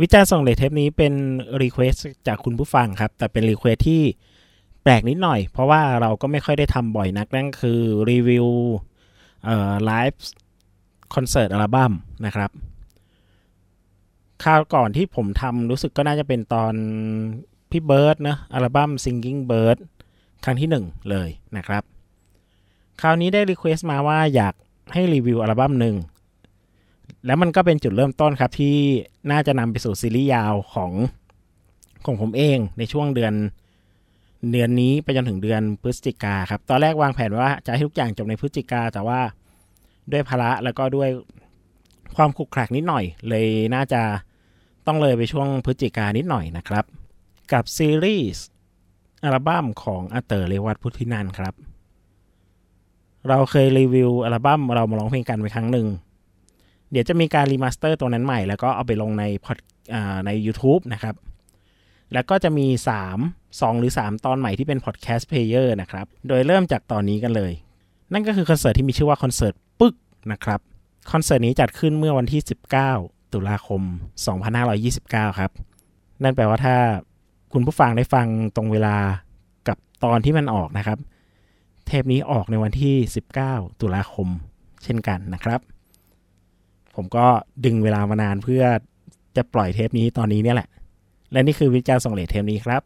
วิจารณ์ส่งเดชเทปนี้เป็น request จากคุณผู้ฟังครับ แต่เป็น request ที่แปลกนิดหน่อย เพราะว่าเราก็ไม่ค่อยได้ทำบ่อยนักนั่นคือรีวิวเอ่อไลฟ์คอนเสิร์ตอัลบั้มนะครับคราวก่อนที่ผมทำรู้สึกก็น่าจะเป็นตอนพี่เบิร์ดนะอัลบั้ม Singing Bird ครั้งที่หนึ่งเลยนะครับ คราวนี้ได้ request มาว่าอยากให้รีวิวอัลบั้มหนึ่ง แล้วมันก็เป็นจุดเริ่มต้นครับที่น่าจะนำไปสู่ซีรีส์ยาวของของผมเองในช่วงเดือนเดือนนี้ไปจนถึงเดือนพฤศจิกาครับ ตอนแรกวางแผนว่าจะให้ทุกอย่างจบในพฤศจิกาแต่ว่าด้วยภาระแล้วก็ด้วยความขุกขลักนิดหน่อย เลยน่าจะต้องเลยไปช่วงพฤศจิกานิดหน่อยนะครับ กับซีรีส์อัลบั้มของอาเตอร์เลวัตพุทธินันครับ เราเคยรีวิวอัลบั้มเรามาร้องเพลงกันไปครั้งหนึ่ง เดี๋ยวจะมีการ remaster ตัวนั้นใหม่ แล้วก็เอาไปลงใน pod ใน YouTube นะครับ แล้วก็จะมี 3 2 หรือ 3 ตอนใหม่ที่เป็น podcast player นะครับ โดยเริ่มจากตอนนี้กันเลย นั่นก็คือคอนเสิร์ตที่มีชื่อว่าคอนเสิร์ตปึ๊กนะครับ คอนเสิร์ตนี้จัดขึ้นเมื่อวันที่ 19 ตุลาคม 2529 ครับ นั่นแปลว่าถ้าคุณผู้ฟังได้ฟังตรงเวลากับตอนที่มันออกนะครับ เทปนี้ออกในวันที่ 19 ตุลาคม เช่นกันนะครับ ผมก็ดึงเวลามานานเพื่อจะปล่อยเทปนี้ตอนนี้เนี่ยแหละ และนี่คือวิจารณ์ส่งเลทเทปนี้ครับ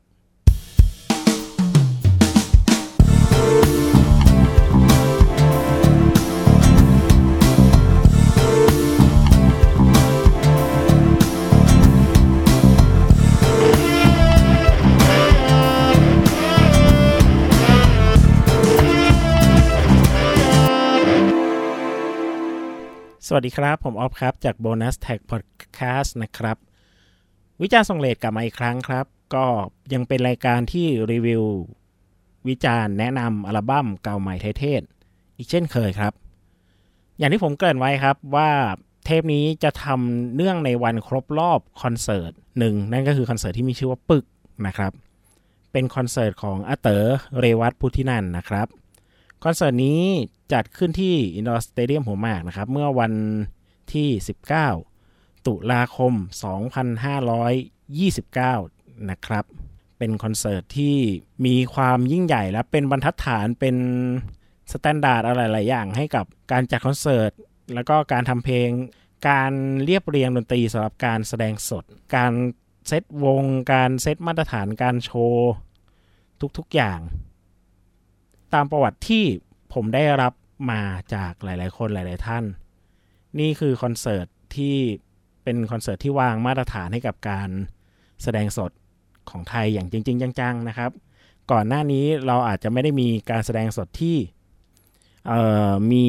สวัสดีครับ ผมออฟครับ จาก Bonus Tag Podcast นะครับ วิจารณ์ส่งเลทกลับมาอีกครั้งครับ ก็ยังเป็นรายการที่รีวิว วิจารณ์แนะนำอัลบั้มเก่าใหม่ไทยเทศอีกเช่นเคยครับ อย่างที่ผมเกริ่นไว้ครับว่าเทปนี้จะทำเนื่องในวันครบรอบคอนเสิร์ตหนึ่งนั่นก็คือคอนเสิร์ตที่มีชื่อว่าปึกนะครับ เป็นคอนเสิร์ตของอาเตอ๋อเรวัตพุทธินันนะครับ คอนเสิร์ตนี้จัดขึ้นที่อินดอร์สเตเดียมหัวหมากนะครับ เมื่อวันที่ 19 ตุลาคม 2529 นะครับ เป็นคอนเสิร์ตที่มีความยิ่งใหญ่และเป็นบรรทัดฐานเป็น standard อะไรหลายอย่างให้กับการจัดคอนเสิร์ต แล้วก็การทำเพลง การเรียบเรียงดนตรีสำหรับการแสดงสด การเซตวง การเซตมาตรฐานการโชว์ ทุกๆอย่าง ตามประวัติที่ผมได้รับมาจากหลาย ๆ คนหลาย ๆ ท่าน นี่คือคอนเสิร์ตที่เป็นคอนเสิร์ตที่วางมาตรฐานให้กับการแสดงสดของไทยอย่างจริง ๆ จัง ๆ นะครับ ก่อนหน้านี้เราอาจจะไม่ได้มีการแสดงสดที่มี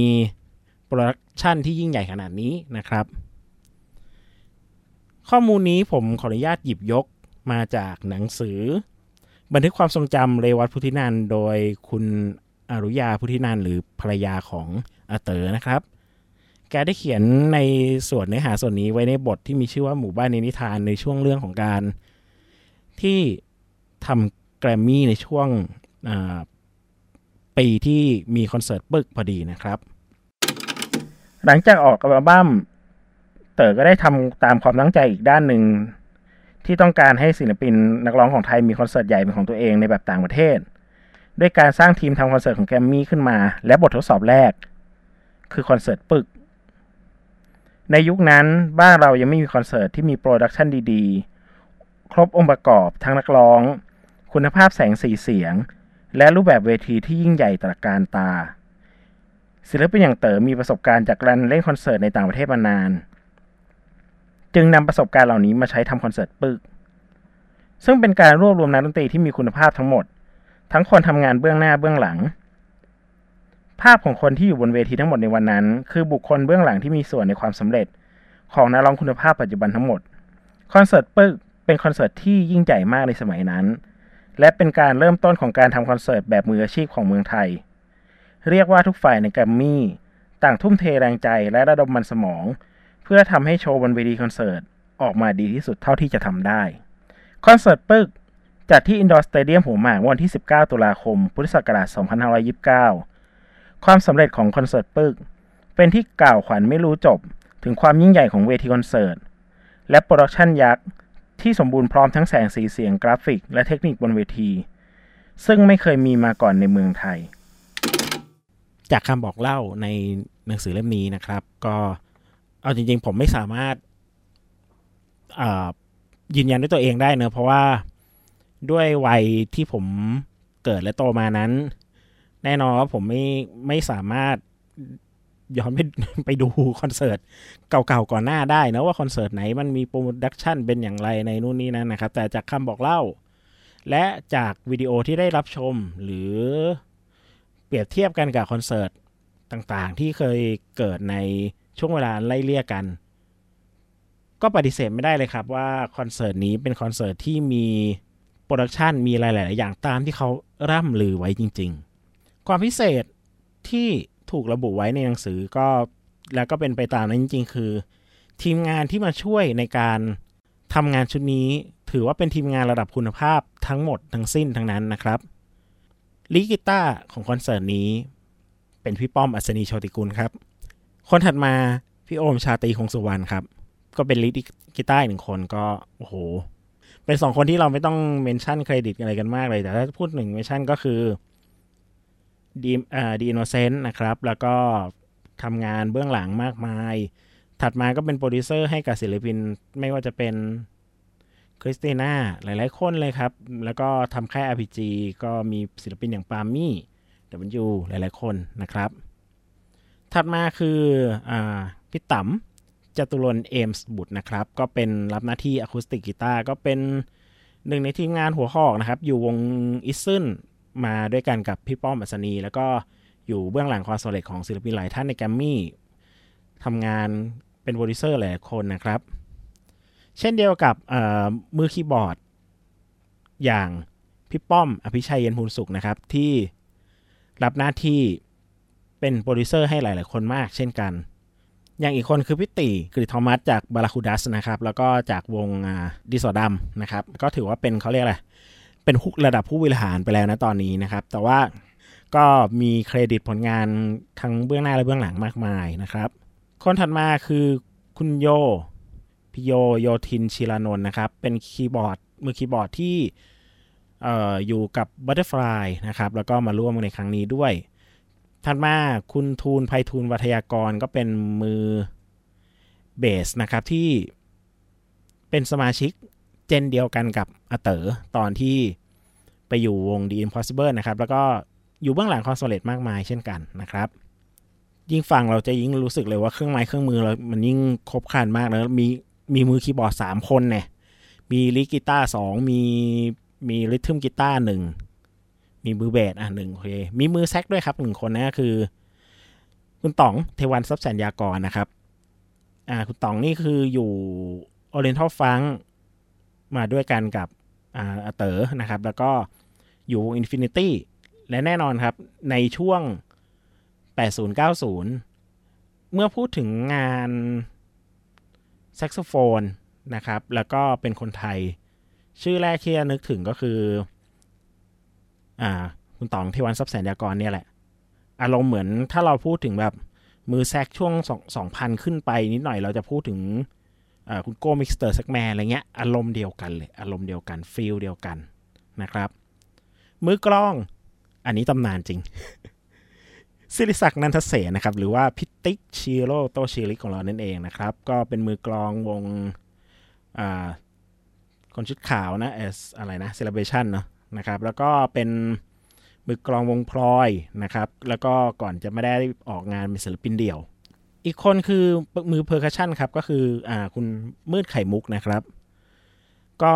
production ที่ยิ่งใหญ่ขนาดนี้นะครับ ข้อมูลนี้ผมขออนุญาตหยิบยกมาจากหนังสือ บันทึกความทรงจำเรวัตพุทธินันโดยคุณอรุยาพุทธินันหรือภรรยาของอาเต๋อนะครับ แกได้เขียนในส่วนเนื้อหาส่วนนี้ไว้ในบทที่มีชื่อว่าหมู่บ้านในนิทานในช่วงเรื่องของการ ที่ทำแกรมมี่ในช่วงปีที่มีคอนเสิร์ตปึกพอดีนะครับ หลังจากออกอัลบั้มเต๋อก็ได้ทำตามความตั้งใจอีกด้านหนึ่ง ที่ต้องการให้ศิลปินนักร้องของไทยมีคอนเสิร์ตใหญ่เป็นของตัวเองในแบบต่างประเทศ ด้วยการสร้างทีมทำคอนเสิร์ตของแกรมมี่ขึ้นมา และบททดสอบแรก คือคอนเสิร์ตปึ้ก ในยุคนั้นบ้านเรายังไม่มีคอนเสิร์ตที่มี production ดีๆ ครบองค์ประกอบทั้งนักร้อง คุณภาพแสงสีเสียง และรูปแบบเวทีที่ยิ่งใหญ่ตระการตา ศิลปินอย่างเต๋อมีประสบการณ์จากการเล่นคอนเสิร์ตในต่างประเทศมานาน จึงนำประสบการณ์เหล่านี้มาใช้ทำคอนเสิร์ตปึก ซึ่งเป็นการรวบรวมนักดนตรีที่มีคุณภาพทั้งหมด ทั้งคนทำงานเบื้องหน้าเบื้องหลัง ภาพของคนที่อยู่บนเวทีทั้งหมดในวันนั้น คือบุคคลเบื้องหลังที่มีส่วนในความสำเร็จ ของนักร้องคุณภาพปัจจุบันทั้งหมด คอนเสิร์ตปึกเป็นคอนเสิร์ตที่ยิ่งใหญ่มากในสมัยนั้น และเป็นการเริ่มต้นของการทำคอนเสิร์ตแบบมืออาชีพของเมืองไทย เรียกว่าทุกฝ่ายในแกรมมี่ ต่างทุ่มเทแรงใจและระดมมันสมอง เพื่อทำให้โชว์บนเวทีคอนเสิร์ตออกมาดีที่สุดเท่าที่จะทำได้ คอนเสิร์ตปึ้กจัดที่อินดอร์สเตเดียมหัวหมากวันที่ 19 ตุลาคม พุทธศักราช 2529 ความสำเร็จของคอนเสิร์ตปึ้ก เป็นที่กล่าวขวัญไม่รู้จบ ถึงความยิ่งใหญ่ของเวทีคอนเสิร์ต และ production ยักษ์ ที่สมบูรณ์พร้อมทั้งแสงสีเสียงกราฟิก และเทคนิคบนเวที ซึ่งไม่เคยมีมาก่อนในเมืองไทย จากคำบอกเล่าในหนังสือเล่มนี้นะครับ ก็ เอาจริง ๆ ผมไม่สามารถยืนยันด้วยตัวเองได้เนอะเพราะว่าด้วยวัยที่ผมเกิดและโตมานั้น แน่นอนว่าผมไม่ไม่สามารถย้อนไปไปดูคอนเสิร์ตเก่าๆก่อนหน้าได้นะว่าคอนเสิร์ตไหนมันมี production เป็นอย่างไรในนู่นนี่นั่นนะครับ แต่จากคำบอกเล่า และจากวิดีโอที่ได้รับชมหรือเปรียบเทียบกันกับคอนเสิร์ตต่างๆ ที่เคยเกิดใน ช่วงเวลาไล่เลี่ยกัน ก็ปฏิเสธไม่ได้เลยครับว่าคอนเสิร์ตนี้เป็นคอนเสิร์ตที่มี production มีหลาย ๆ อย่างตามที่เขาร่ำลือไว้จริง ๆ ความพิเศษที่ถูกระบุไว้ในหนังสือก็แล้วก็เป็นไปตามนั้นจริง ๆ คือ ทีมงานที่มาช่วยในการทำงานชุดนี้ ถือว่าเป็นทีมงานระดับคุณภาพทั้งหมดทั้งสิ้นทั้งนั้นนะครับ lead กีตาร์ของคอนเสิร์ตนี้ เป็นพี่ป้อมอัศนีโชติกุลครับ คนถัดมาพี่โอมชาตรีคงสุวรรณครับ ก็เป็น lead กีตาร์หนึ่งคนก็โอ้โห เป็นสองคนที่เราไม่ต้อง mention เครดิตอะไรกันมากเลย แต่ถ้าพูดหนึ่ง mention ก็คือ The อ่า The Innocent นะครับ แล้วก็ทำงานเบื้องหลังมากมาย ถัดมาก็เป็นโปรดิวเซอร์ให้กับศิลปิน ไม่ว่าจะเป็นคริสติน่าหลายๆคนเลยครับ แล้วก็ทำค่าย RPG ก็มีศิลปินอย่างปามี่เดบันยูหลายๆคนนะครับ ถัดมาคืออพี่ต๋ำจตุรนเอมส์บุตรนะครับ ก็เป็นรับหน้าที่อะคูสติกกีตาร์ก็เป็นหนึ่งในทีมงานหัวข้อนะครับ อยู่วงอิซึนมาด้วยกันกับพี่ป้อมอัศนี แล้วก็อยู่เบื้องหลังความสำเร็จของศิลปินหลายท่านในแกรมมี่ทำงานเป็นโปรดิวเซอร์หลายคนนะครับ เช่นเดียวกับมือคีย์บอร์ด อย่างพี่ป้อมอภิชัยเย็นพูนสุขนะครับ ที่รับหน้าที่ เป็นโปรดิวเซอร์ให้หลาย ๆ คนมากเช่นกัน อย่างอีกคนคือพิติกริทอมัสจากบาราคูดัสนะครับ แล้วก็จากวงดิสอดัมนะครับ ก็ถือว่าเป็นเขาเรียกอะไร เป็นระดับผู้บริหารไปแล้วนะตอนนี้นะครับ แต่ว่าก็มีเครดิตผลงานทั้งเบื้องหน้าและเบื้องหลังมากมายนะครับ คนถัดมาคือคุณโยพิโยโยทินชิรานนท์นะครับ เป็นคีย์บอร์ดมือคีย์บอร์ดที่อออยู่กับ Butterfly นะครับ แล้วก็มาร่วมในครั้งนี้ด้วย ถัดมาคุณทูลภัยทูลวัทยากรก็เป็นมือเบสนะครับที่เป็นสมาชิกเจนเดียวกันกับอาเต๋อตอนที่ไปอยู่วง The Impossible นะครับ แล้วก็อยู่เบื้องหลังความสำเร็จมากมายเช่นกันนะครับ ยิ่งฟังเราจะยิ่งรู้สึกเลยว่าเครื่องไม้เครื่องมือเรามันยิ่งครบครันมากแล้วมีมีมือคีย์บอร์ดสามคนเนี่ยมีลิกีตาร์สองมีมีริทึมกีตาร์หนึ่ง มีมือเบสอะหนึ่งโอเคมีมือแซกด้วยครับหนึ่งคนนะคือ คุณต๋องเทวันซับแสนยากรนะครับ อ่า คุณต๋องนี่คืออยู่ Oriental Funk มาด้วยกันกับอ่าเต๋อนะครับ แล้วก็อยู่วง Infinity และแน่นอนครับ ในช่วง 80-90 เมื่อพูดถึงงานแซกโซโฟนนะครับ แล้วก็เป็นคนไทย ชื่อแรกที่นึกถึงก็คือ อ่า คุณต๋องเทวัญทรัพย์แสนยากรเนี่ยแหละอารมณ์เหมือนถ้าเราพูดถึงแบบมือแซกช่วงสองสองพันขึ้นไปนิดหน่อยเราจะพูดถึงคุณโก้ Mr. Saxman อะไรเงี้ยอารมณ์เดียวกันเลย อารมณ์เดียวกัน feel เดียวกันนะครับ มือกลองอันนี้ตำนานจริงศิริศักดิ์นันทเสนนะครับ หรือว่าปิติ ชิโรโตชิริของเรานั่นเองนะครับ ก็เป็นมือกลองวงคนชุดขาวนะ S อะไรนะ celebration เนาะ นะครับ แล้วก็เป็นมือกลองวงพลอยนะครับ แล้วก็ก่อนจะไม่ได้ออกงานเป็นศิลปินเดี่ยว อีกคนคือมือ percussion ครับ ก็คืออ่าคุณมืดไข่มุกนะครับ ก็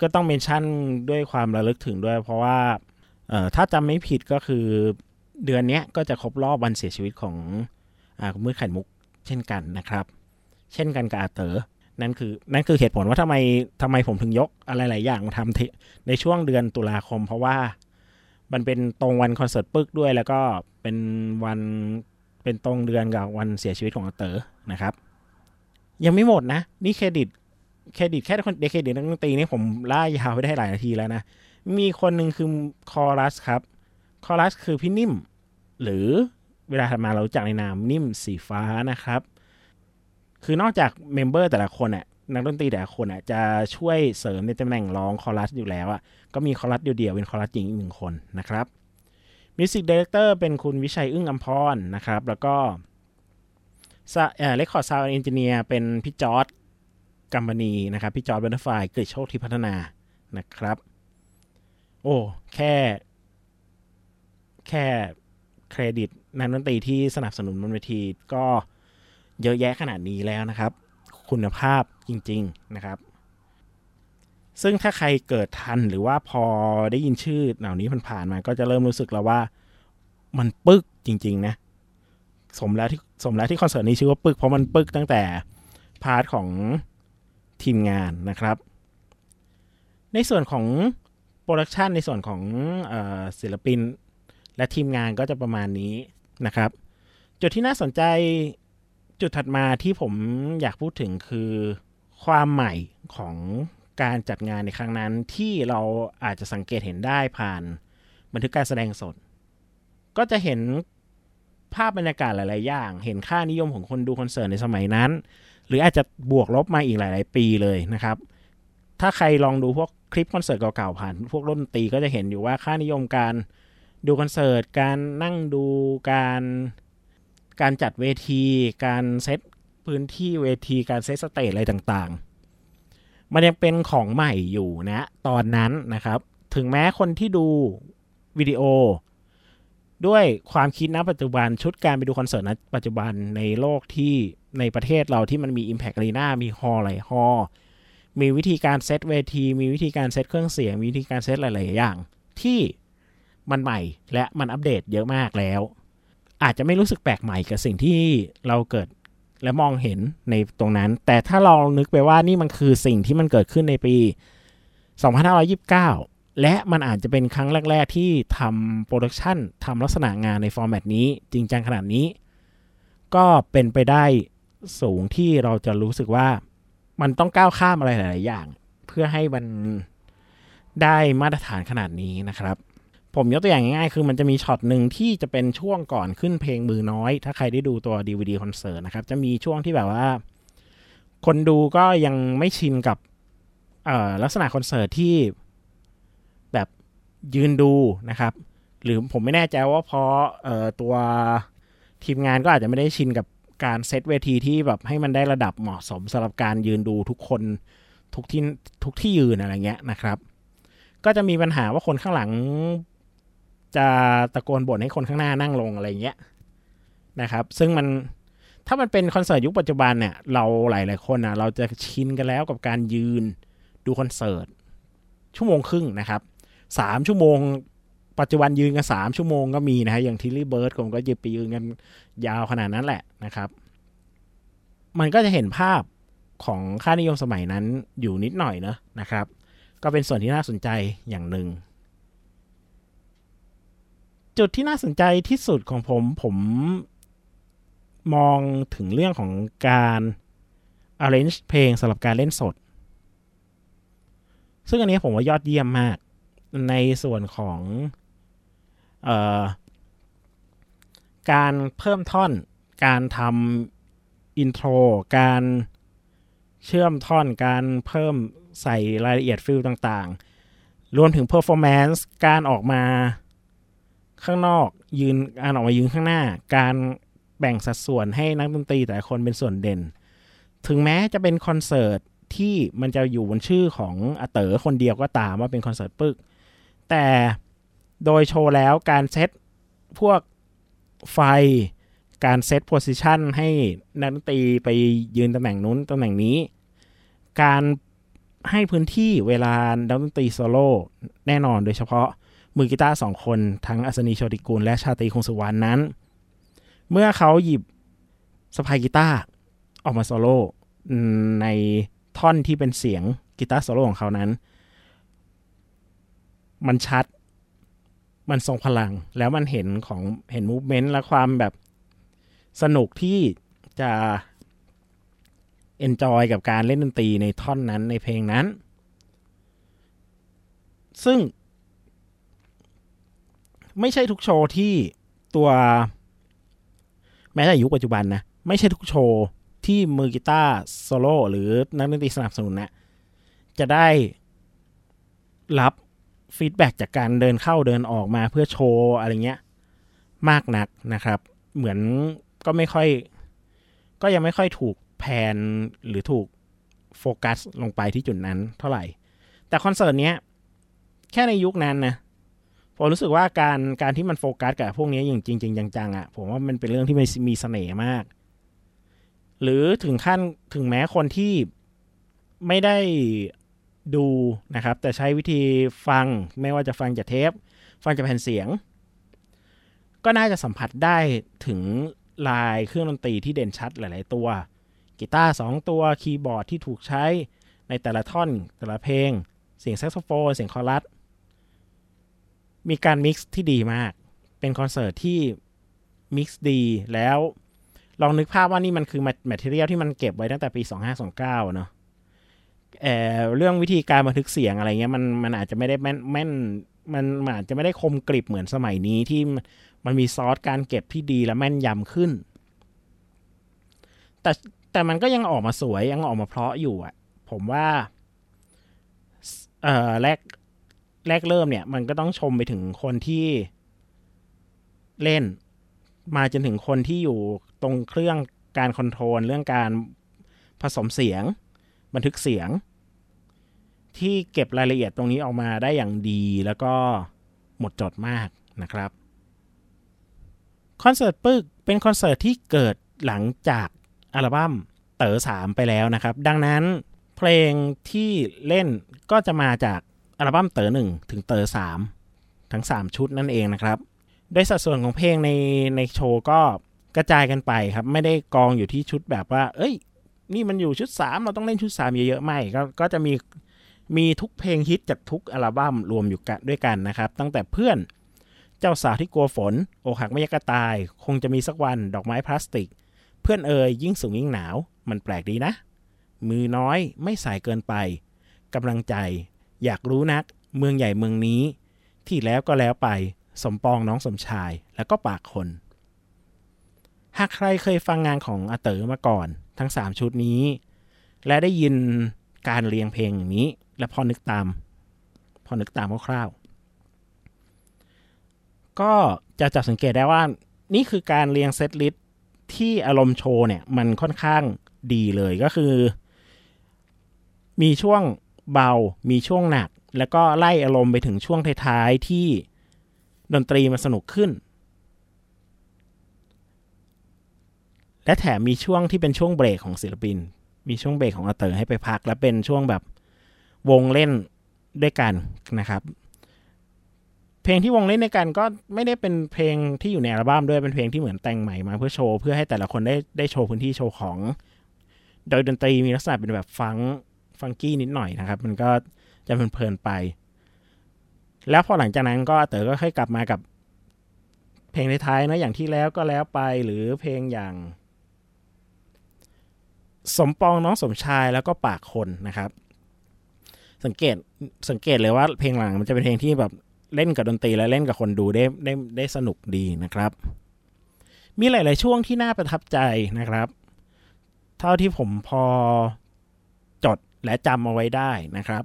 ก็ต้อง mention ด้วยความระลึกถึงด้วย เพราะว่าเอ่อถ้าจำไม่ผิดก็คือเดือนนี้ก็จะครบรอบวันเสียชีวิตของอ่าคุณมืดไข่มุก เช่นกันนะครับ เช่นกันกับอาเต๋อ นั่นคือนั่นคือเหตุผลว่าทำไมทำไมผมถึงยกอะไรหลายอย่างมาทำในช่วงเดือนตุลาคม เพราะว่ามันเป็นตรงวันคอนเสิร์ตปึกด้วย แล้วก็เป็นวันเป็นตรงเดือนกับวันเสียชีวิตของเต๋อนะครับ ยังไม่หมดนะ นี่เครดิตเครดิตแค่คนเดเครดิตนักดนตรีนี่ผมล่ายาวไปได้หลายนาทีแล้วนะ มีคนหนึ่งคือคอรัสครับ คอรัสคือพี่นิ่ม หรือเวลาทำมาเราจากในนามนิ่มสีฟ้านะครับ คือนอกจาก member แต่ละคนอะนักดนตรีแต่ละคนอะจะช่วยเสริมในตำแหน่งร้องคอรัสอยู่แล้วอะก็มีคอรัสเดี่ยวๆเป็นคอรัสหญิงอีกหนึ่งคนนะครับ music director เป็นคุณวิชัยอึ้งอัมพรนะครับ แล้วก็เอ่อ record sound engineer เป็นพี่จอร์ดกัมปะนีนะครับ พี่จอร์ดเบนฟายเกิดโชคที่พัฒนานะครับ โอ้แค่ แค่เครดิตนักดนตรีที่สนับสนุนบนเวทีก็ เยอะแยะขนาดนี้แล้วนะครับ คุณภาพจริง ๆนะครับ ซึ่งถ้าใครเกิดทันหรือว่าพอได้ยินชื่อเหล่านี้มันผ่านมา ก็จะเริ่มรู้สึกแล้วว่ามันปึกจริง ๆ นะ สมแล้วที่สมแล้วที่คอนเสิร์ตนี้ชื่อว่าปึกเพราะมันปึกตั้งแต่ part ของทีมงานนะครับ ในส่วนของโปรดักชันในส่วนของอศิลปิน และทีมงานก็จะประมาณนี้นะครับ จุดที่น่าสนใจ จุดถัดมาที่ผมอยากพูดถึงคือความใหม่ของการจัดงานในครั้งนั้นที่เราอาจจะสังเกตเห็นได้ผ่านบันทึกการแสดงสด ก็จะเห็นภาพบรรยากาศหลาย ๆ อย่าง เห็นค่านิยมของคนดูคอนเสิร์ตในสมัยนั้น หรืออาจจะบวกลบมาอีกหลาย ๆ ปีเลยนะครับ ถ้าใครลองดูพวกคลิปคอนเสิร์ตเก่า ๆ ผ่าน พวกดนตรีก็จะเห็นอยู่ว่าค่านิยมการดูคอนเสิร์ต การนั่งดูการ การจัดเวที การเซตพื้นที่เวทีการ set stage อะไรต่างๆ มันยังเป็นของใหม่อยู่นะ ตอนนั้นนะครับ ถึงแม้คนที่ดูวิดีโอ ด้วยความคิดณปัจจุบันชุดการไปดูคอนเสิร์ตณปัจจุบันในโลกที่ในประเทศเราที่มันมี Impact Arena มี hall หลาย hall มีวิธีการเซตเวที มีวิธีการเซตเครื่องเสียง มีวิธีการเซตหลาย ๆ อย่าง ที่มันใหม่และมันอัปเดตเยอะมากแล้ว อาจจะไม่รู้สึกแปลกใหม่กับสิ่งที่เราเกิดและมองเห็นในตรงนั้น แต่ถ้าเรานึกไปว่านี่มันคือสิ่งที่มันเกิดขึ้นในปี 2529 และมันอาจจะเป็นครั้งแรก ๆ ที่ทำ productionทำลักษณะงานในฟอร์แมตนี้ จริงจังขนาดนี้ ก็เป็นไปได้สูงที่เราจะรู้สึกว่ามันต้องก้าวข้ามอะไรหลาย ๆ อย่าง เพื่อให้มันได้มาตรฐานขนาดนี้นะครับ ผมยกตัวอย่างง่ายๆ คือมันจะมีช็อตหนึ่งที่จะเป็นช่วงก่อนขึ้นเพลงมือน้อย ถ้าใครได้ดูตัว DVD คอนเสิร์ตนะครับ จะมีช่วงที่แบบว่า คนดูก็ยังไม่ชินกับลักษณะคอนเสิร์ตที่แบบยืนดูนะครับ หรือผมไม่แน่ใจว่าเพราะตัวทีมงานก็อาจจะไม่ได้ชินกับการเซตเวทีที่แบบให้มันได้ระดับเหมาะสมสำหรับการยืนดูทุกคนทุกที่ทุกที่ยืนอะไรเงี้ยนะครับ ก็จะมีปัญหาว่าคนข้างหลัง จะตะโกนบ่นให้คนข้างหน้านั่งลงอะไรเงี้ยนะครับ ซึ่งมันถ้ามันเป็นคอนเสิร์ตยุคปัจจุบันเนี่ยเราหลาย ๆ คนนะเราจะชินกันแล้วกับการยืนดูคอนเสิร์ตชั่วโมงครึ่งนะครับสามชั่วโมง ปัจจุบันยืนกันสามชั่วโมงก็มีนะฮะอย่าง Tilly Birds ผมก็ยืนไปยืนกันยาวขนาดนั้นแหละนะครับ มันก็จะเห็นภาพของค่านิยมสมัยนั้นอยู่นิดหน่อยเนอะนะครับ ก็เป็นส่วนที่น่าสนใจอย่างหนึ่ง จุดที่น่าสนใจที่สุดของผมผมมองถึงเรื่องของการ arrange เพลงสำหรับการเล่นสด ซึ่งอันนี้ผมว่ายอดเยี่ยมมาก ในส่วนของออการเพิ่มท่อน การทำอินโทร การเชื่อมท่อน การเพิ่มใส่รายละเอียดฟิลต่างๆ รวมถึง performance การออกมา ข้างนอกยืนการออกมายืนข้างหน้า การแบ่งสัดส่วนให้นักดนตรีแต่คนเป็นส่วนเด่น ถึงแม้จะเป็นคอนเสิร์ตที่มันจะอยู่บนชื่อของอาเต๋อคนเดียวก็ตามว่าเป็นคอนเสิร์ตปึก แต่โดยโชว์แล้วการเซตพวกไฟการ set position ให้นักดนตรีไปยืนตำแหน่งนู้นตำแหน่งนี้ การให้พื้นที่เวลานักดนตรีโซโล่แน่นอนโดยเฉพาะ มือกีตาร์สองคนทั้งอัศนีโชติกูลและชาตรีคงสุวรรณนั้น เมื่อเขาหยิบสปายกีตาร์ออกมาโซโล่ในท่อนที่เป็นเสียงกีตาร์โซโล่ของเขานั้น มันชัด มันทรงพลัง แล้วมันเห็นของเห็น movement และความแบบสนุกที่จะ enjoy กับการเล่นดนตรีในท่อนนั้นในเพลงนั้น ซึ่ง ไม่ใช่ทุกโชว์ที่ตัวแม้แต่ยุคปัจจุบันนะ ไม่ใช่ทุกโชว์ที่มือกีตาร์โซโล่หรือนักดนตรีสนับสนุนเนี่ยจะได้รับฟีดแบ็จากการเดินเข้าเดินออกมาเพื่อโชว์อะไรเงี้ย มากนักนะครับ เหมือนก็ไม่ค่อย ก็ยังไม่ค่อยถูกแพนหรือถูกโฟกัสลงไปที่จุดนั้นเท่าไหร่ แต่คอนเสิร์ตเนี้ย แค่ในยุคนั้นนะ ผมรู้สึกว่าการการที่มันโฟกัสกับพวกนี้อย่างจริงๆจังๆอะ่ะผมว่ามันเป็นเรื่องที่มันมีเสน่ห์มาก หรือถึงขั้นถึงแม้คนที่ไม่ได้ดูนะครับ แต่ใช้วิธีฟังไม่ว่าจะฟังจากเทป ฟังจากแผ่นเสียง ก็น่าจะสัมผัสได้ถึงลายเครื่องดนตรีที่เด่นชัดหลาย ๆ ตัวกีตาร์สองตัวคีย์บอร์ดที่ถูกใช้ในแต่ละท่อนแต่ละเพลง เสียงแซกโซโฟนเสียงคอรัส มีการ mix ที่ดีมาก เป็นคอนเสิร์ตที่ mix ดีแล้วลองนึกภาพว่านี่มันคือ material ที่มันเก็บไว้ตั้งแต่ปี 2529เนาะเออเรื่องวิธีการบันทึกเสียงอะไรเงี้ยมันมันอาจจะไม่ได้แม่นแม่นมันอาจจะไม่ได้คมกริบเหมือนสมัยนี้ที่มันมีซอสการเก็บที่ดีและแม่นยำขึ้น แต่แต่มันก็ยังออกมาสวยยังออกมาเพราะอยู่อะผมว่าเออแรก แรกเริ่มเนี่ย มันก็ต้องชมไปถึงคนที่เล่น มาจนถึงคนที่อยู่ตรงเครื่องการคอนโทรลเรื่องการผสมเสียง บันทึกเสียง ที่เก็บรายละเอียดตรงนี้ออกมาได้อย่างดีแล้วก็หมดจดมากนะครับคอนเสิร์ตปึกเป็นคอนเสิร์ตที่เกิดหลังจากอัลบั้มเต๋อสามไปแล้วนะครับ ดังนั้นเพลงที่เล่นก็จะมาจาก อัลบั้มเต๋อหนึ่งถึงเต๋อสามทั้ง 3 ชุดนั่นเองนะครับ โดยสัดส่วนของเพลงในในโชว์ก็กระจายกันไปครับ ไม่ได้กองอยู่ที่ชุดแบบว่า เอ้ย นี่มันอยู่ชุด 3 เราต้องเล่นชุด 3 เยอะๆไม่ก็ก็จะมีมีทุกเพลงฮิตจากทุกอัลบั้มรวมอยู่กันด้วยกันนะครับ ตั้งแต่เพื่อนเจ้าสาวที่กลัวฝน อกหักไม่ยากระตาย คงจะมีสักวันดอกไม้พลาสติก เพื่อนเอ่ยยิ่งสูงยิ่งหนาว มันแปลกดีนะ มือน้อยไม่สายเกินไปกำลังใจ อยากรู้นัก เมืองใหญ่เมืองนี้ ที่แล้วก็แล้วไป สมปองน้องสมชายแล้วก็ปากคน หากใครเคยฟังงานของอาเต๋อมาก่อน ทั้ง 3 ชุดนี้ และได้ยินการเรียงเพลงอย่างนี้ และพอนึกตาม พอนึกตามคร่าวๆก็จะจับสังเกตได้ว่า นี่คือการเรียงเซตลิสที่อารมณ์โชว์เนี่ย มันค่อนข้างดีเลยก็คือ มีช่วง เบา มีช่วงหนัก แล้วก็ไล่อารมณ์ไปถึงช่วงท้ายๆที่ดนตรีมันสนุกขึ้น และแถมมีช่วงที่เป็นช่วงเบรกของศิลปิน มีช่วงเบรกของอาเตอร์ให้ไปพัก และเป็นช่วงแบบวงเล่นด้วยกันนะครับ เพลงที่วงเล่นในกันก็ไม่ได้เป็นเพลงที่อยู่ในอัลบั้มด้วยเป็นเพลงที่เหมือนแต่งใหม่มาเพื่อโชว์เพื่อให้แต่ละคนได้ได้โชว์พื้นที่โชว์ของ โดยดนตรีมีลักษณะเป็นแบบฟัง ฟังกี้นิดหน่อยนะครับ มันก็จะเพลินไป แล้วพอหลังจากนั้นก็เต๋อก็ค่อยกลับมากับ เพลงท้ายๆนะอย่างที่แล้วก็แล้วไปหรือเพลงอย่าง สมปองน้องสมชายแล้วก็ปากคนนะครับ สังเกตสังเกตเลยว่าเพลงหลังมันจะเป็นเพลงที่แบบเล่นกับดนตรีและเล่นกับคนดูได้ได้ได้สนุกดีนะครับ มีหลาย ๆ ช่วงที่น่าประทับใจนะครับ เท่าที่ผมพอจด และจำเอาไว้ได้นะครับ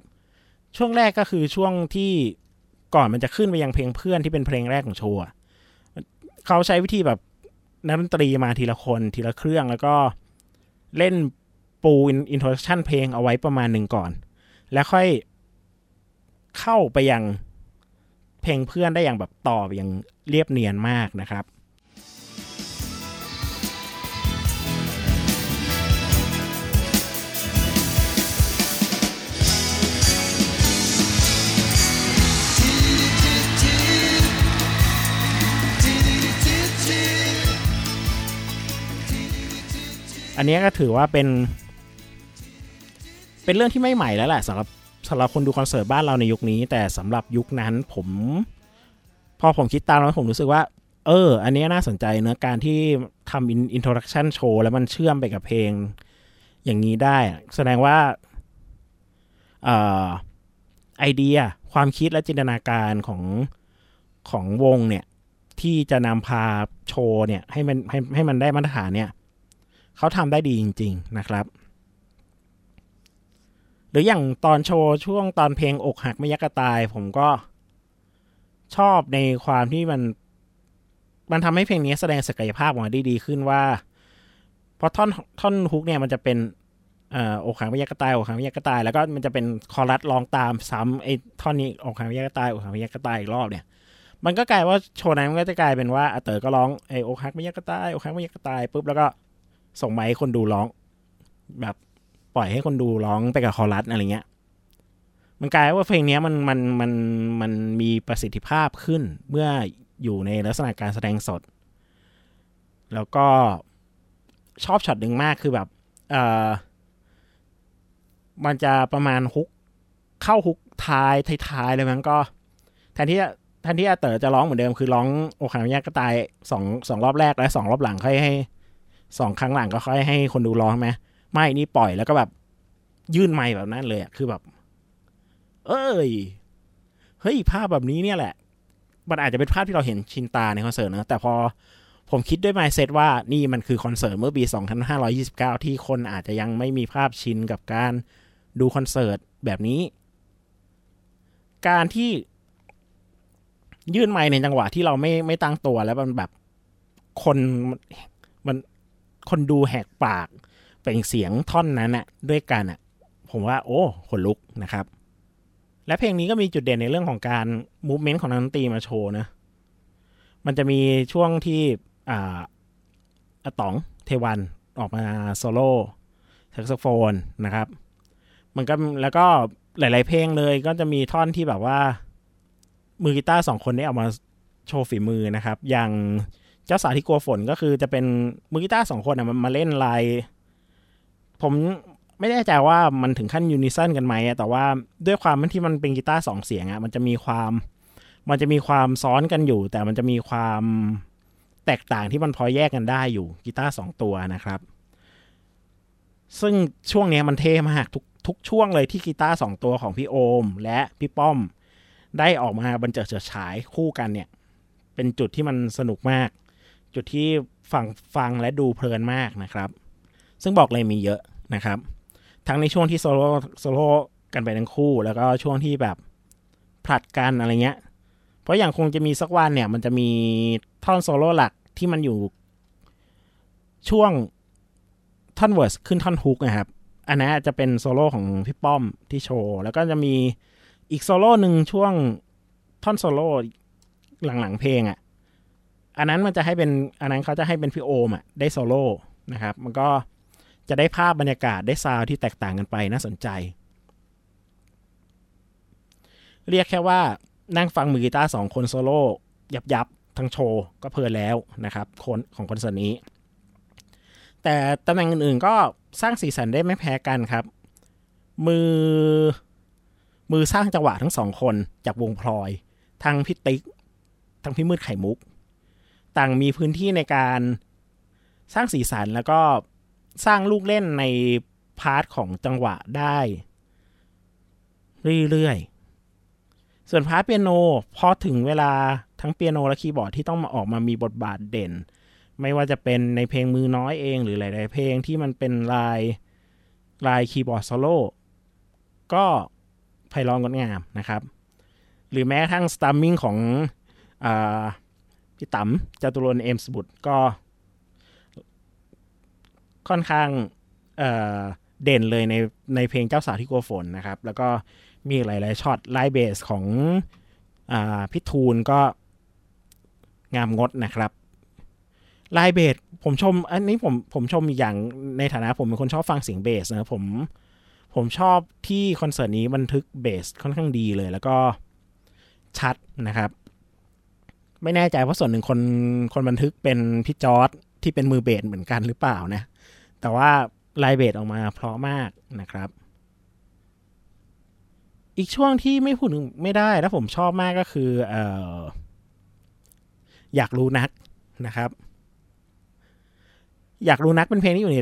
ช่วงแรกก็คือช่วงที่ก่อนมันจะขึ้นไปยังเพลงเพื่อนที่เป็นเพลงแรกของโชว์เขาใช้วิธีแบบนักดนตรีมาทีละคนทีละเครื่องแล้วก็เล่นปู introduction เพลงเอาไว้ประมาณหนึ่งก่อน แล้วค่อยเข้าไปยังเพลงเพื่อนได้อย่างแบบต่ออย่างเรียบเนียนมากนะครับ อันนี้ก็ถือว่าเป็น เป็นเรื่องที่ไม่ใหม่แล้วแหละสำหรับสำหรับคนดูคอนเสิร์ตบ้านเราในยุคนี้ แต่สำหรับยุคนั้นผม พอผมคิดตามแล้วผมรู้สึกว่า เออ อันนี้น่าสนใจเนาะการที่ทำ introduction show แล้วมันเชื่อมไปกับเพลงอย่างนี้ได้ แสดงว่าเออไอเดียความคิดและจินตนาการของของวงเนี่ย ที่จะนำพาโชว์เนี่ย ให้มันให้ให้มันได้มาตรฐานเนี่ย เขาทำได้ดีจริง ๆ นะครับ หรืออย่างตอนโชว์ช่วงตอนเพลงอกหักไม่ยักกระตาย ผมก็ชอบในความที่มัน มันทำให้เพลงนี้แสดงศักยภาพออกมาได้ดีขึ้นว่าเพราะท่อนท่อนฮุกเนี่ยมันจะเป็นอกหักไม่ยักกระตายอกหักไม่ยักกระตาย แล้วก็มันจะเป็นคอรัสร้องตามซ้ำไอ้ท่อนนี้อกหักไม่ยักกระตายอกหักไม่ยักกระตายอีกรอบเนี่ยมันก็กลายว่าโชว์นั้นมันก็จะกลายเป็นว่าอาเต๋อก็ร้องไอ้อกหักไม่ยักกระตายอกหักไม่ยักกระตายปุ๊บแล้วก็ ส่งไมค์ให้คนดูร้อง แบบปล่อยให้คนดูร้องไปกับคอรัสอะไรเงี้ย มันกลายว่าเพลงนี้มันมันมันมันมีประสิทธิภาพขึ้นเมื่ออยู่ในลักษณะการแสดงสด แล้วก็ชอบช็อตหนึ่งมากคือแบบเออมันจะประมาณฮุกเข้าฮุกท้ายท้ายๆเลยมันก็แทนที่จะแทนที่อาเต๋อจะร้องเหมือนเดิมคือร้องโอคามิยะก็ตายสองสองรอบแรกและสองรอบหลังค่อยให้ สองครั้งหลังก็ค่อยให้คนดูร้องไหมไม่นี่ปล่อยแล้วก็แบบ ยื่นไม้แบบนั้นเลยคือแบบ เอ้ยเฮ้ยภาพแบบนี้เนี่ยแหละ มันอาจจะเป็นภาพที่เราเห็นชินตาในคอนเสิร์ตนะแต่พอผมคิดด้วยไมเซ็ตว่านี่มันคือคอนเสิร์ตเมื่อปี 2529 ที่คนอาจจะยังไม่มีภาพชินกับการดูคอนเสิร์ตแบบนี้ การที่ยื่นไม้ในจังหวะที่เราไม่ไม่ตั้งตัวแล้วมันแบบคนมัน คนดูแหกปากเป็นเสียงท่อนนั้นอะด้วยกันอะผมว่า โอ้ขนลุกนะครับ และเพลงนี้ก็มีจุดเด่นในเรื่องของการmovement ของนักดนตรีมาโชว์นะมันจะมีช่วงที่อ่า อาต๋องเทวัญออกมาโซโล่แซกโซโฟนนะครับ มันก็แล้วก็หลาย ๆ เพลงเลยก็จะมีท่อนที่แบบว่า มือกีตาร์สองคนนี้ออกมาโชว์ฝีมือนะครับ อย่าง เจ้าสาวที่กลัวฝนก็คือจะเป็นมือกีตาร์สองคนนะมันมาเล่นลายผมไม่แน่ใจว่ามันถึงขั้น unison กันไหมแต่ว่าด้วยความที่มันเป็นกีตาร์สองเสียงอะมันจะมีความมันจะมีความซ้อนกันอยู่ แต่มันจะมีความแตกต่างที่มันพอแยกกันได้อยู่กีตาร์สองตัวนะครับ ซึ่งช่วงนี้มันเท่มากทุกทุกช่วงเลยที่กีตาร์สองตัวของพี่โอม และพี่ป้อมได้ออกมาบรรเจิดเฉิดฉายคู่กันเนี่ย เป็นจุดที่มันสนุกมาก จุดที่ฟังฟังและดูเพลินมากนะครับ ซึ่งบอกเลยมีเยอะนะครับ ทั้งในช่วงที่โซโล่โซโล่กันไปทั้งคู่ แล้วก็ช่วงที่แบบผลัดกันอะไรเงี้ย เพราะอย่างคงจะมีสักวันเนี่ย มันจะมีท่อนโซโล่หลักที่มันอยู่ ช่วงท่อน verse ขึ้นท่อน hook นะครับ อันนั้นจะเป็นโซโล่ของพี่ป้อมที่โชว์ แล้วก็จะมีอีกโซโล่หนึ่งช่วงท่อนโซโล่หลังๆเพลงอะ่ะ อันนั้นมันจะให้เป็นอันนั้นเขาจะให้เป็นพี่โอมอะได้โซโล่นะครับมันก็จะได้ภาพบรรยากาศได้ซาวที่แตกต่างกันไปน่าสนใจ เรียกแค่ว่านั่งฟังมือกีตาร์สองคนโซโล่ยับยับทั้งโชว์ก็เพลินแล้วนะครับคนของคอนเสิร์ตนี้ แต่ตำแหน่งอื่นๆก็สร้างสีสันได้ไม่แพ้กันครับ มือมือสร้างจังหวะทั้งสองคนจากวงพลอย ทั้งพี่ติ๊ก ทั้งพี่มืดไข่มุก ต่างมีพื้นที่ในการสร้างสีสันแล้วก็สร้างลูกเล่นใน part ของจังหวะได้ เรื่อยๆ ส่วน part เปียโนพอถึงเวลาทั้งเปียโนและคีย์บอร์ดที่ต้องมาออกมามีบทบาทเด่น ไม่ว่าจะเป็นในเพลงมือน้อยเองหรือหลาย ๆ เพลงที่มันเป็นลายลายคีย์บอร์ดโซโล่ก็ไพเราะงดงามนะครับ หรือแม้กระทั่ง strumming ของอ พี่ต๋ำจาตุรนต์ เอมซ์บุตรก็ค่อนข้างเด่นเลยในในเพลงเจ้าสาวที่กลัวฝนนะครับ แล้วก็มีหลาย ๆ shot line เบสของอพิทูลก็งามงดนะครับไลเบสผมชม อันนี้ผมผมชมอีกอย่างในฐานะผมเป็นคนชอบฟังเสียงเบสนะผมผมชอบที่คอนเสิร์ตนี้บันทึกเบสค่อนข้างดีเลย แล้วก็ชัดนะครับ ไม่แน่ใจว่าส่วนหนึ่งคนคนบันทึกเป็นพี่จอร์ดที่เป็นมือเบสเหมือนกันหรือเปล่านะ แต่ว่าลายเบสออกมาเพราะมากนะครับ อีกช่วงที่ไม่พูดไม่ได้แล้วผมชอบมากก็คืออออยากรู้นักนะครับ อยากรู้นักเป็นเพลงที่อยู่ใน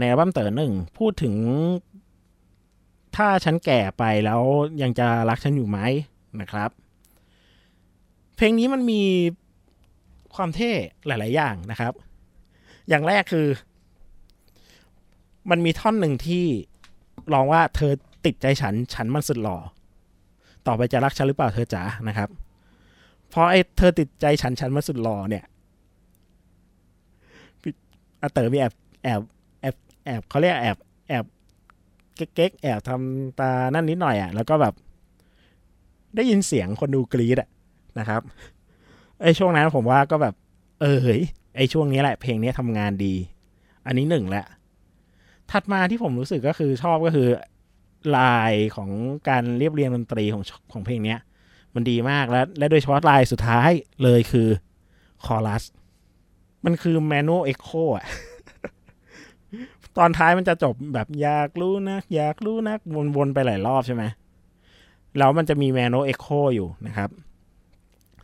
ในอัลบั้มเต๋อหนึ่งพูดถึง ถ้าฉันแก่ไปแล้วยังจะรักฉันอยู่ไหมนะครับ เพลงนี้มันมีความเท่หลาย ๆ อย่างนะครับ อย่างแรกคือ มันมีท่อนหนึ่งที่ร้องว่าเธอติดใจฉัน ฉันมันสุดหล่อ ต่อไปจะรักฉันหรือเปล่าเธอจ๋านะครับ เพราะไอ้เธอติดใจฉัน ฉันมันสุดหล่อเนี่ยอาเต๋อมีแอบแอบแอบแอบเขาเรียกแอบแอบเก๊กแอบทำตานั่นนิดหน่อยอะ่ะ แล้วก็แบบ ได้ยินเสียงคนดูกรี๊ดอะ นะครับไอช่วงนั้นผมว่าก็แบบ เออเฮ้ยไอช่วงนี้แหละเพลงนี้ทำงานดี อันนี้หนึ่งแหละ ถัดมาที่ผมรู้สึกก็คือชอบก็คือลายของการเรียบเรียงดนตรีของของเพลงนี้มันดีมากแล้วและโดยเฉพาะลายสุดท้ายเลยคือคอรัส มันคือ manual echo อะ ตอนท้ายมันจะจบแบบอยากรู้นะอยากรู้นะวนๆไปหลายรอบใช่ไหมแล้วมันจะมี manual echo อยู่นะครับ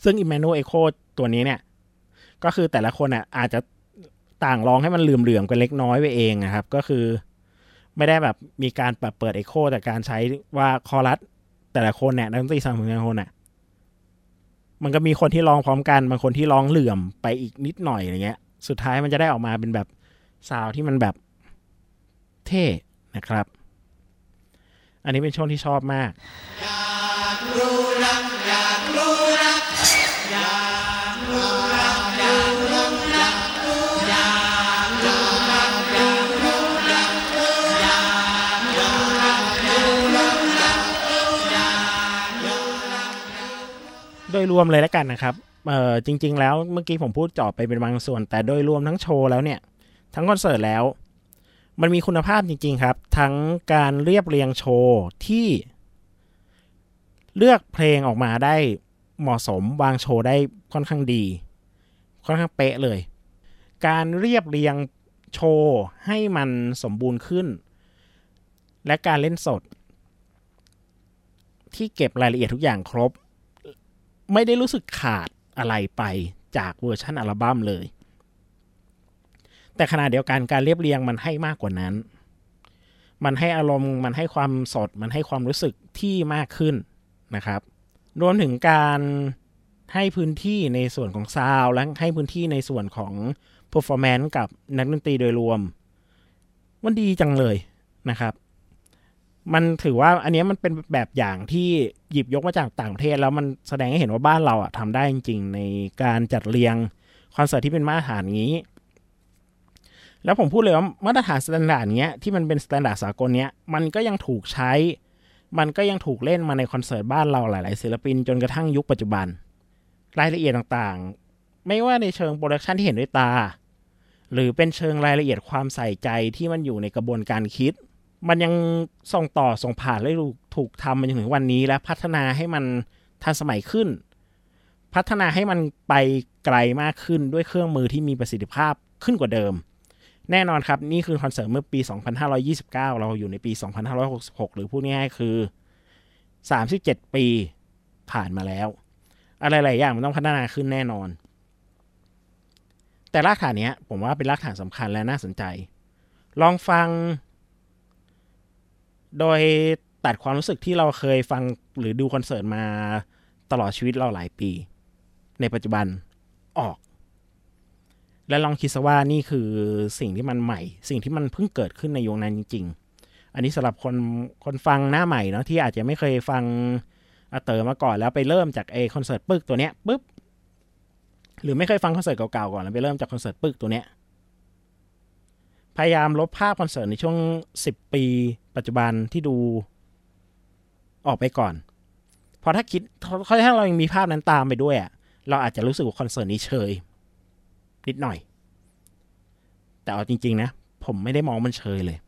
ซึ่งอี manual echoตัวนี้เนี่ย ก็คือแต่ละคนอะอาจจะต่างร้องให้มันเหลื่อมๆกันเล็กน้อยไปเองนะครับ ก็คือ ไม่ได้แบบมีการปรับเปิดเอ็กโคแต่การใช้ว่าคอรัสแต่ละคนเนี่ยนักดนตรีสามคนแต่ละคนอะมันก็มีคนที่ร้องพร้อมกันบางคนที่ร้องเหลื่อมไปอีกนิดหน่อยอย่างเงี้ย สุดท้ายมันจะได้ออกมาเป็นแบบซาวที่มันแบบเท่นะครับ อันนี้เป็นช่วงที่ชอบมากอยากรู้รัก โดยรวมเลยแล้วกันนะครับเออจริง ๆ แล้วเมื่อกี้ผมพูดจอบไปเป็นบางส่วน แต่โดยรวมทั้งโชว์แล้วเนี่ย ทั้งคอนเสิร์ตแล้ว มันมีคุณภาพจริง ๆ ครับ ทั้งการเรียบเรียงโชว์ที่เลือกเพลงออกมาได้เหมาะสมวางโชว์ได้ค่อนข้างดี ค่อนข้างเป๊ะเลย การเรียบเรียงโชว์ให้มันสมบูรณ์ขึ้น และการเล่นสด ที่เก็บรายละเอียดทุกอย่างครบ ไม่ได้รู้สึกขาดอะไรไปจากเวอร์ชันอัลบั้มเลย แต่ขณะเดียวกันการเรียบเรียงมันให้มากกว่านั้น มันให้อารมณ์มันให้ความสด มันให้ความรู้สึกที่มากขึ้นนะครับ รวมถึงการให้พื้นที่ในส่วนของซาวและให้พื้นที่ในส่วนของ performance กับนักดนตรีโดยรวม มันดีจังเลยนะครับ มันถือว่าอันนี้มันเป็นแบบอย่างที่หยิบยกมาจากต่างประเทศ แล้วมันแสดงให้เห็นว่าบ้านเราอะทำได้จริง ๆ ในการจัดเรียงคอนเสิร์ตที่เป็นมาตรฐานนี้ แล้วผมพูดเลยว่ามาตรฐาน standard เนี้ยที่มันเป็น standard สากลเนี้ยมันก็ยังถูกใช้ มันก็ยังถูกเล่นมาในคอนเสิร์ตบ้านเราหลายๆศิลปินจนกระทั่งยุคปัจจุบัน รายละเอียดต่างๆ ไม่ว่าในเชิง production ที่เห็นด้วยตา หรือเป็นเชิงรายละเอียดความใส่ใจที่มันอยู่ในกระบวนการคิด มันยังส่งต่อส่งผ่านและถูกทำมาจนถึงวันนี้และพัฒนาให้มันทันสมัยขึ้น พัฒนาให้มันไปไกลมากขึ้นด้วยเครื่องมือที่มีประสิทธิภาพขึ้นกว่าเดิม แน่นอนครับ นี่คือคอนเสิร์ตเมื่อปี 2529 เราอยู่ในปี 2566 หรือพูดง่ายๆคือ 37 ปีผ่านมาแล้ว อะไรหลายอย่างมันต้องพัฒนาขึ้นแน่นอน แต่รากฐานนี้ผมว่าเป็นรากฐานสำคัญและน่าสนใจ ลองฟัง โดยตัดความรู้สึกที่เราเคยฟังหรือดูคอนเสิร์ตมาตลอดชีวิตเราหลายปี ในปัจจุบันออก และลองคิดซะว่านี่คือสิ่งที่มันใหม่ สิ่งที่มันเพิ่งเกิดขึ้นในยุคนั้นจริง ๆ อันนี้สำหรับคนคนฟังหน้าใหม่เนาะที่อาจจะไม่เคยฟังอาเต๋อมาก่อนแล้วไปเริ่มจากเอคอนเสิร์ตปึ้กตัวเนี้ยปุ๊บหรือไม่เคยฟังคอนเสิร์ตเก่าๆก่อนแล้วไปเริ่มจากคอนเสิร์ตปึ้กตัวเนี้ย พยายามลบภาพคอนเสิร์ตในช่วงสิบปีปัจจุบันที่ดูออกไปก่อนพอถ้าคิดถ้าเรายังมีภาพนั้นตามไปด้วยอะ่ะเราอาจจะรู้สึกว่าคอนเสิร์ตนี้เฉยนิดหน่อย แต่เอาจริง ๆ นะ ผมไม่ได้มองมันเชยเลย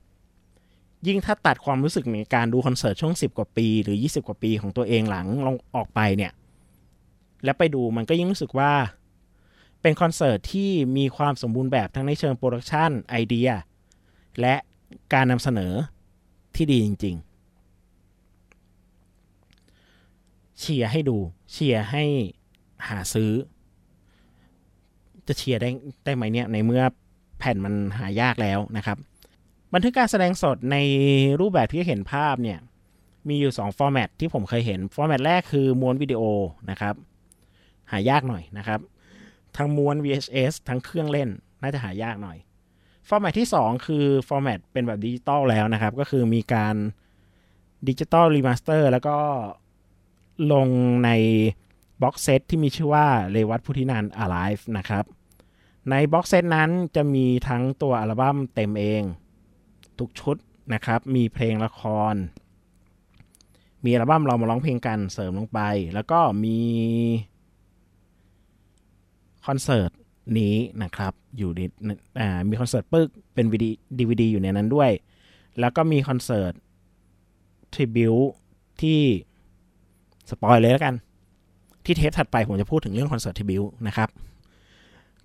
ยิ่งถ้าตัดความรู้สึกในการดูคอนเสิร์ตช่วงสิบกว่าปี หรือยี่สิบกว่าปีของตัวเองหลังลงออกไปเนี่ย แล้วไปดูมันก็ยิ่งรู้สึกว่า เป็นคอนเสิร์ตที่มีความสมบูรณ์แบบทั้งในเชิง production ไอเดีย และการนำเสนอที่ดีจริง ๆ เชียร์ให้ดู เชียร์ให้หาซื้อ จะเชียร์ได้ได้ไหมเนี่ย ในเมื่อแผ่นมันหายากแล้วนะครับ บันทึกการแสดงสดในรูปแบบที่เห็นภาพเนี่ย มีอยู่ 2 format ที่ผมเคยเห็น format แรกคือม้วนวิดีโอนะครับ หายากหน่อยนะครับ ทั้งม้วน VHS ทั้งเครื่องเล่นน่าจะหายากหน่อย format ที่ 2 คือ format เป็นแบบดิจิตอลแล้วนะครับ ก็คือมีการ digital remaster แล้วก็ลงใน box set ที่มีชื่อว่าเรวัตพุทธินันทน์ Alive นะครับ ใน box set นั้นจะมีทั้งตัวอัลบั้มเต็มเอง ทุกชุดนะครับ มีเพลงละคร มีอัลบั้มเรามาร้องเพลงกันเสริมลงไป แล้วก็มี คอนเสิร์ตนี้นะครับ อยู่ในมีคอนเสิร์ตปึ้กเป็นวีดีวีดีอยู่ในนั้นด้วย แล้วก็มีคอนเสิร์ต tribute ที่ spoil เลยแล้วกัน ที่เทปถัดไปผมจะพูดถึงเรื่องคอนเสิร์ต tribute นะครับ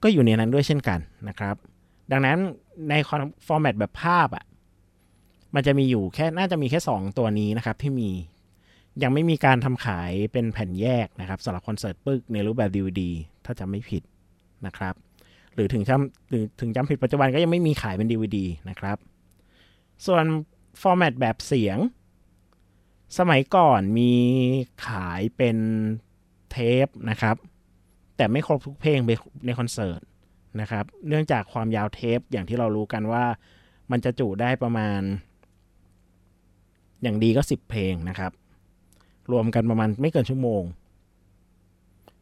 ก็อยู่ในนั้นด้วยเช่นกันนะครับ ดังนั้นในฟอร์แมตแบบภาพอะ่ะมันจะมีอยู่แค่น่าจะมีแค่ 2 ตัวนี้นะครับ ที่มียังไม่มีการทำขายเป็นแผ่นแยกนะครับสำหรับคอนเสิร์ตปึ๊กในรูปแบบ DVD ถ้าจำไม่ผิด นะครับ หรือถึงจำหรือถึงจำผิดปัจจุบันก็ยังไม่มีขายเป็น DVD นะครับ ส่วนฟอร์แมตแบบเสียง สมัยก่อนมีขายเป็นเทปนะครับ แต่ไม่ครบทุกเพลงในคอนเสิร์ตนะครับ เนื่องจากความยาวเทปอย่างที่เรารู้กันว่ามันจะจุได้ประมาณ อย่างดีก็ 10 เพลงนะครับ รวมกันประมาณไม่เกินชั่วโมง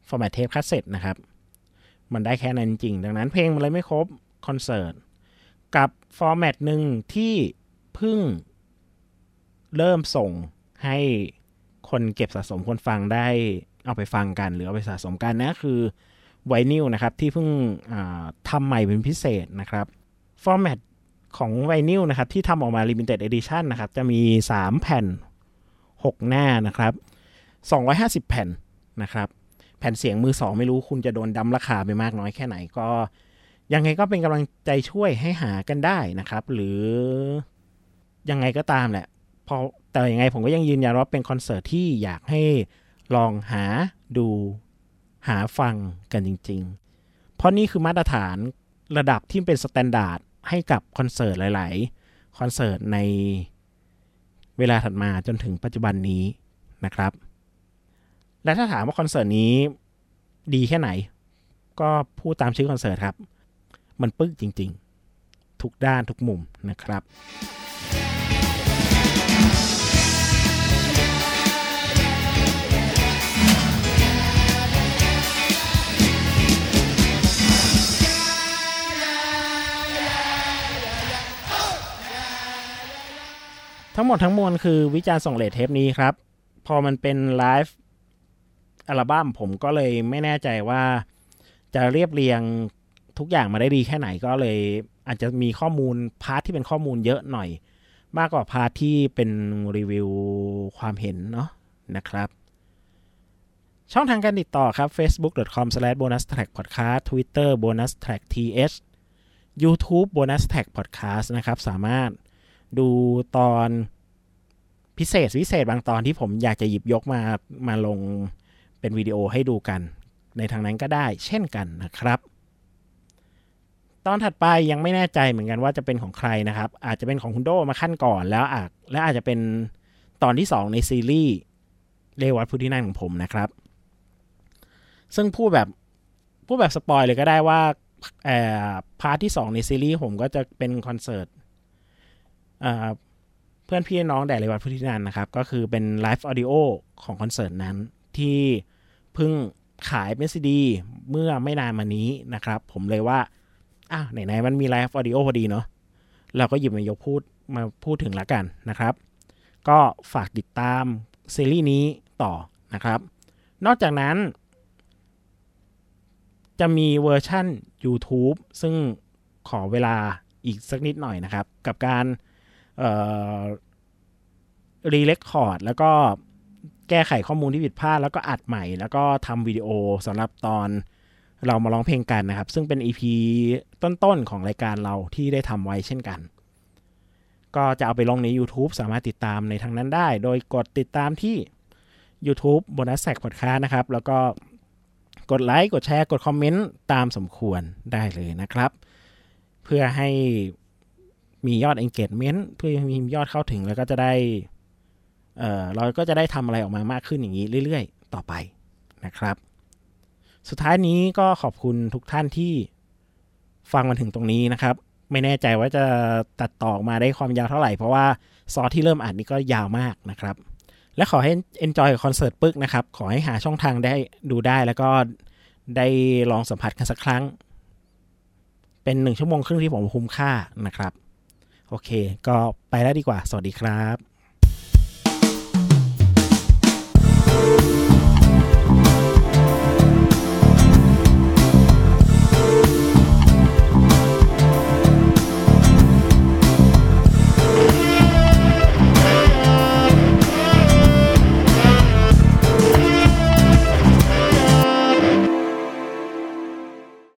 format เทปคาสเซ็ตนะครับ มันได้แค่นั้นจริง ดังนั้นเพลงมันเลยไม่ครบคอนเสิร์ตกับ format หนึ่งที่เพิ่งเริ่มส่งให้คนเก็บสะสมคนฟังได้เอาไปฟังกัน หรือเอาไปสะสมกันนะคือไวนิลนะครับ ที่เพิ่งทำใหม่เป็นพิเศษนะครับ format ของไวนิลนะครับ ที่ทำออกมา Limited Edition นะครับ จะมี 3 แผ่น 6 หน้านะครับ 250 แผ่นนะครับ แผ่นเสียงมือสองไม่รู้คุณจะโดนดัมพ์ราคาไปมากน้อยแค่ไหนก็ ยังไงก็เป็นกำลังใจช่วยให้หากันได้นะครับ หรือยังไงก็ตามแหละพอแต่ยังไงผมก็ยังยืนยันว่าเป็นคอนเสิร์ตที่อยากให้ลองหาดูหาฟังกันจริง ๆ เพราะนี่คือมาตรฐานระดับที่เป็น standard ให้กับคอนเสิร์ตหลาย ๆ คอนเสิร์ตในเวลาถัดมาจนถึงปัจจุบันนี้นะครับ และถ้าถามว่าคอนเสิร์ตนี้ดีแค่ไหน ก็พูดตามชื่อคอนเสิร์ตครับ มันปึ๊กจริง ๆ ทุกด้านทุกมุมนะครับทั้งหมดทั้งมวลคือวิจารณ์ส่งเลทเทปนี้ครับ พอมันเป็นไลฟ์ อัลบั้มผมก็เลยไม่แน่ใจว่า จะเรียบเรียงทุกอย่างมาได้ดีแค่ไหนก็เลย อาจจะมีข้อมูล part ที่เป็นข้อมูลเยอะหน่อย มากกว่า part ที่เป็นรีวิวความเห็นเนาะนะครับ ช่องทางการติดต่อครับ facebook.com/bonustrackpodcast twitter bonustrackth YouTube bonus track podcast นะครับ สามารถดูตอนพิเศษพิเศษบางตอนที่ผมอยากจะหยิบยกมามาลง เป็นวิดีโอให้ดูกัน ในทางนั้นก็ได้เช่นกันนะครับ ตอนถัดไปยังไม่แน่ใจเหมือนกันว่าจะเป็นของใครนะครับ อาจจะเป็นของคุณโดมาขั้นก่อนแล้วอาจและอาจจะเป็นตอนที่ 2 ในซีรีส์เรวัตพุทธินันทน์ของผมนะครับ ซึ่งพูดแบบพูดแบบ spoil เลยก็ได้ว่า part ที่ 2 ในซีรีส์ผมก็จะเป็นคอนเสิร์ตเพื่อนพี่น้องแด่ เรวัต พุทธินันทน์นะครับ ก็คือเป็น live audio ของคอนเสิร์ตนั้นที่ เพิ่งขายเป็นซีดีเมื่อไม่นานมานี้นะครับ ผมเลยว่าอ้าวไหนๆมันมี live audio พอดีเนาะเราก็หยิบมายกพูดมาพูดถึงละกันนะครับ ก็ฝากติดตามซีรีส์นี้ต่อนะครับ นอกจากนั้น จะมี version YouTube ซึ่งขอเวลาอีกสักนิดหน่อยนะครับ กับการ re-record แล้วก็ แก้ไขข้อมูลที่ผิดพลาดแล้วก็อัดใหม่ แล้วก็ทำวิดีโอสำหรับตอนเรามาร้องเพลงกันนะครับ ซึ่งเป็น EP ต้นๆ ของรายการเราที่ได้ทำไว้เช่นกัน ก็จะเอาไปลงใน YouTube สามารถติดตามในทางนั้นได้ โดยกดติดตามที่ YouTube bonus track podcast นะครับ แล้วก็กดไลค์ กดแชร์ กดคอมเมนต์ ตามสมควรได้เลยนะครับ เพื่อให้มียอด engagement เพื่อมียอดเข้าถึงแล้วก็จะได้ เออเราก็จะได้ทำอะไรออกมามากขึ้นอย่างนี้เรื่อย ๆ ต่อไปนะครับ สุดท้ายนี้ก็ขอบคุณทุกท่านที่ฟังมาถึงตรงนี้นะครับ ไม่แน่ใจว่าจะตัดต่อออกมาได้ความยาวเท่าไหร่ เพราะว่าซอสที่เริ่มอัดนี่ก็ยาวมากนะครับ และขอให้ enjoy คอนเสิร์ตปึกนะครับ ขอให้หาช่องทางได้ดูได้แล้วก็ได้ลองสัมผัสกันสักครั้ง เป็นหนึ่งชั่วโมงครึ่งที่ผมคุ้มค่านะครับ โอเค ก็ไปแล้วดีกว่า สวัสดีครับ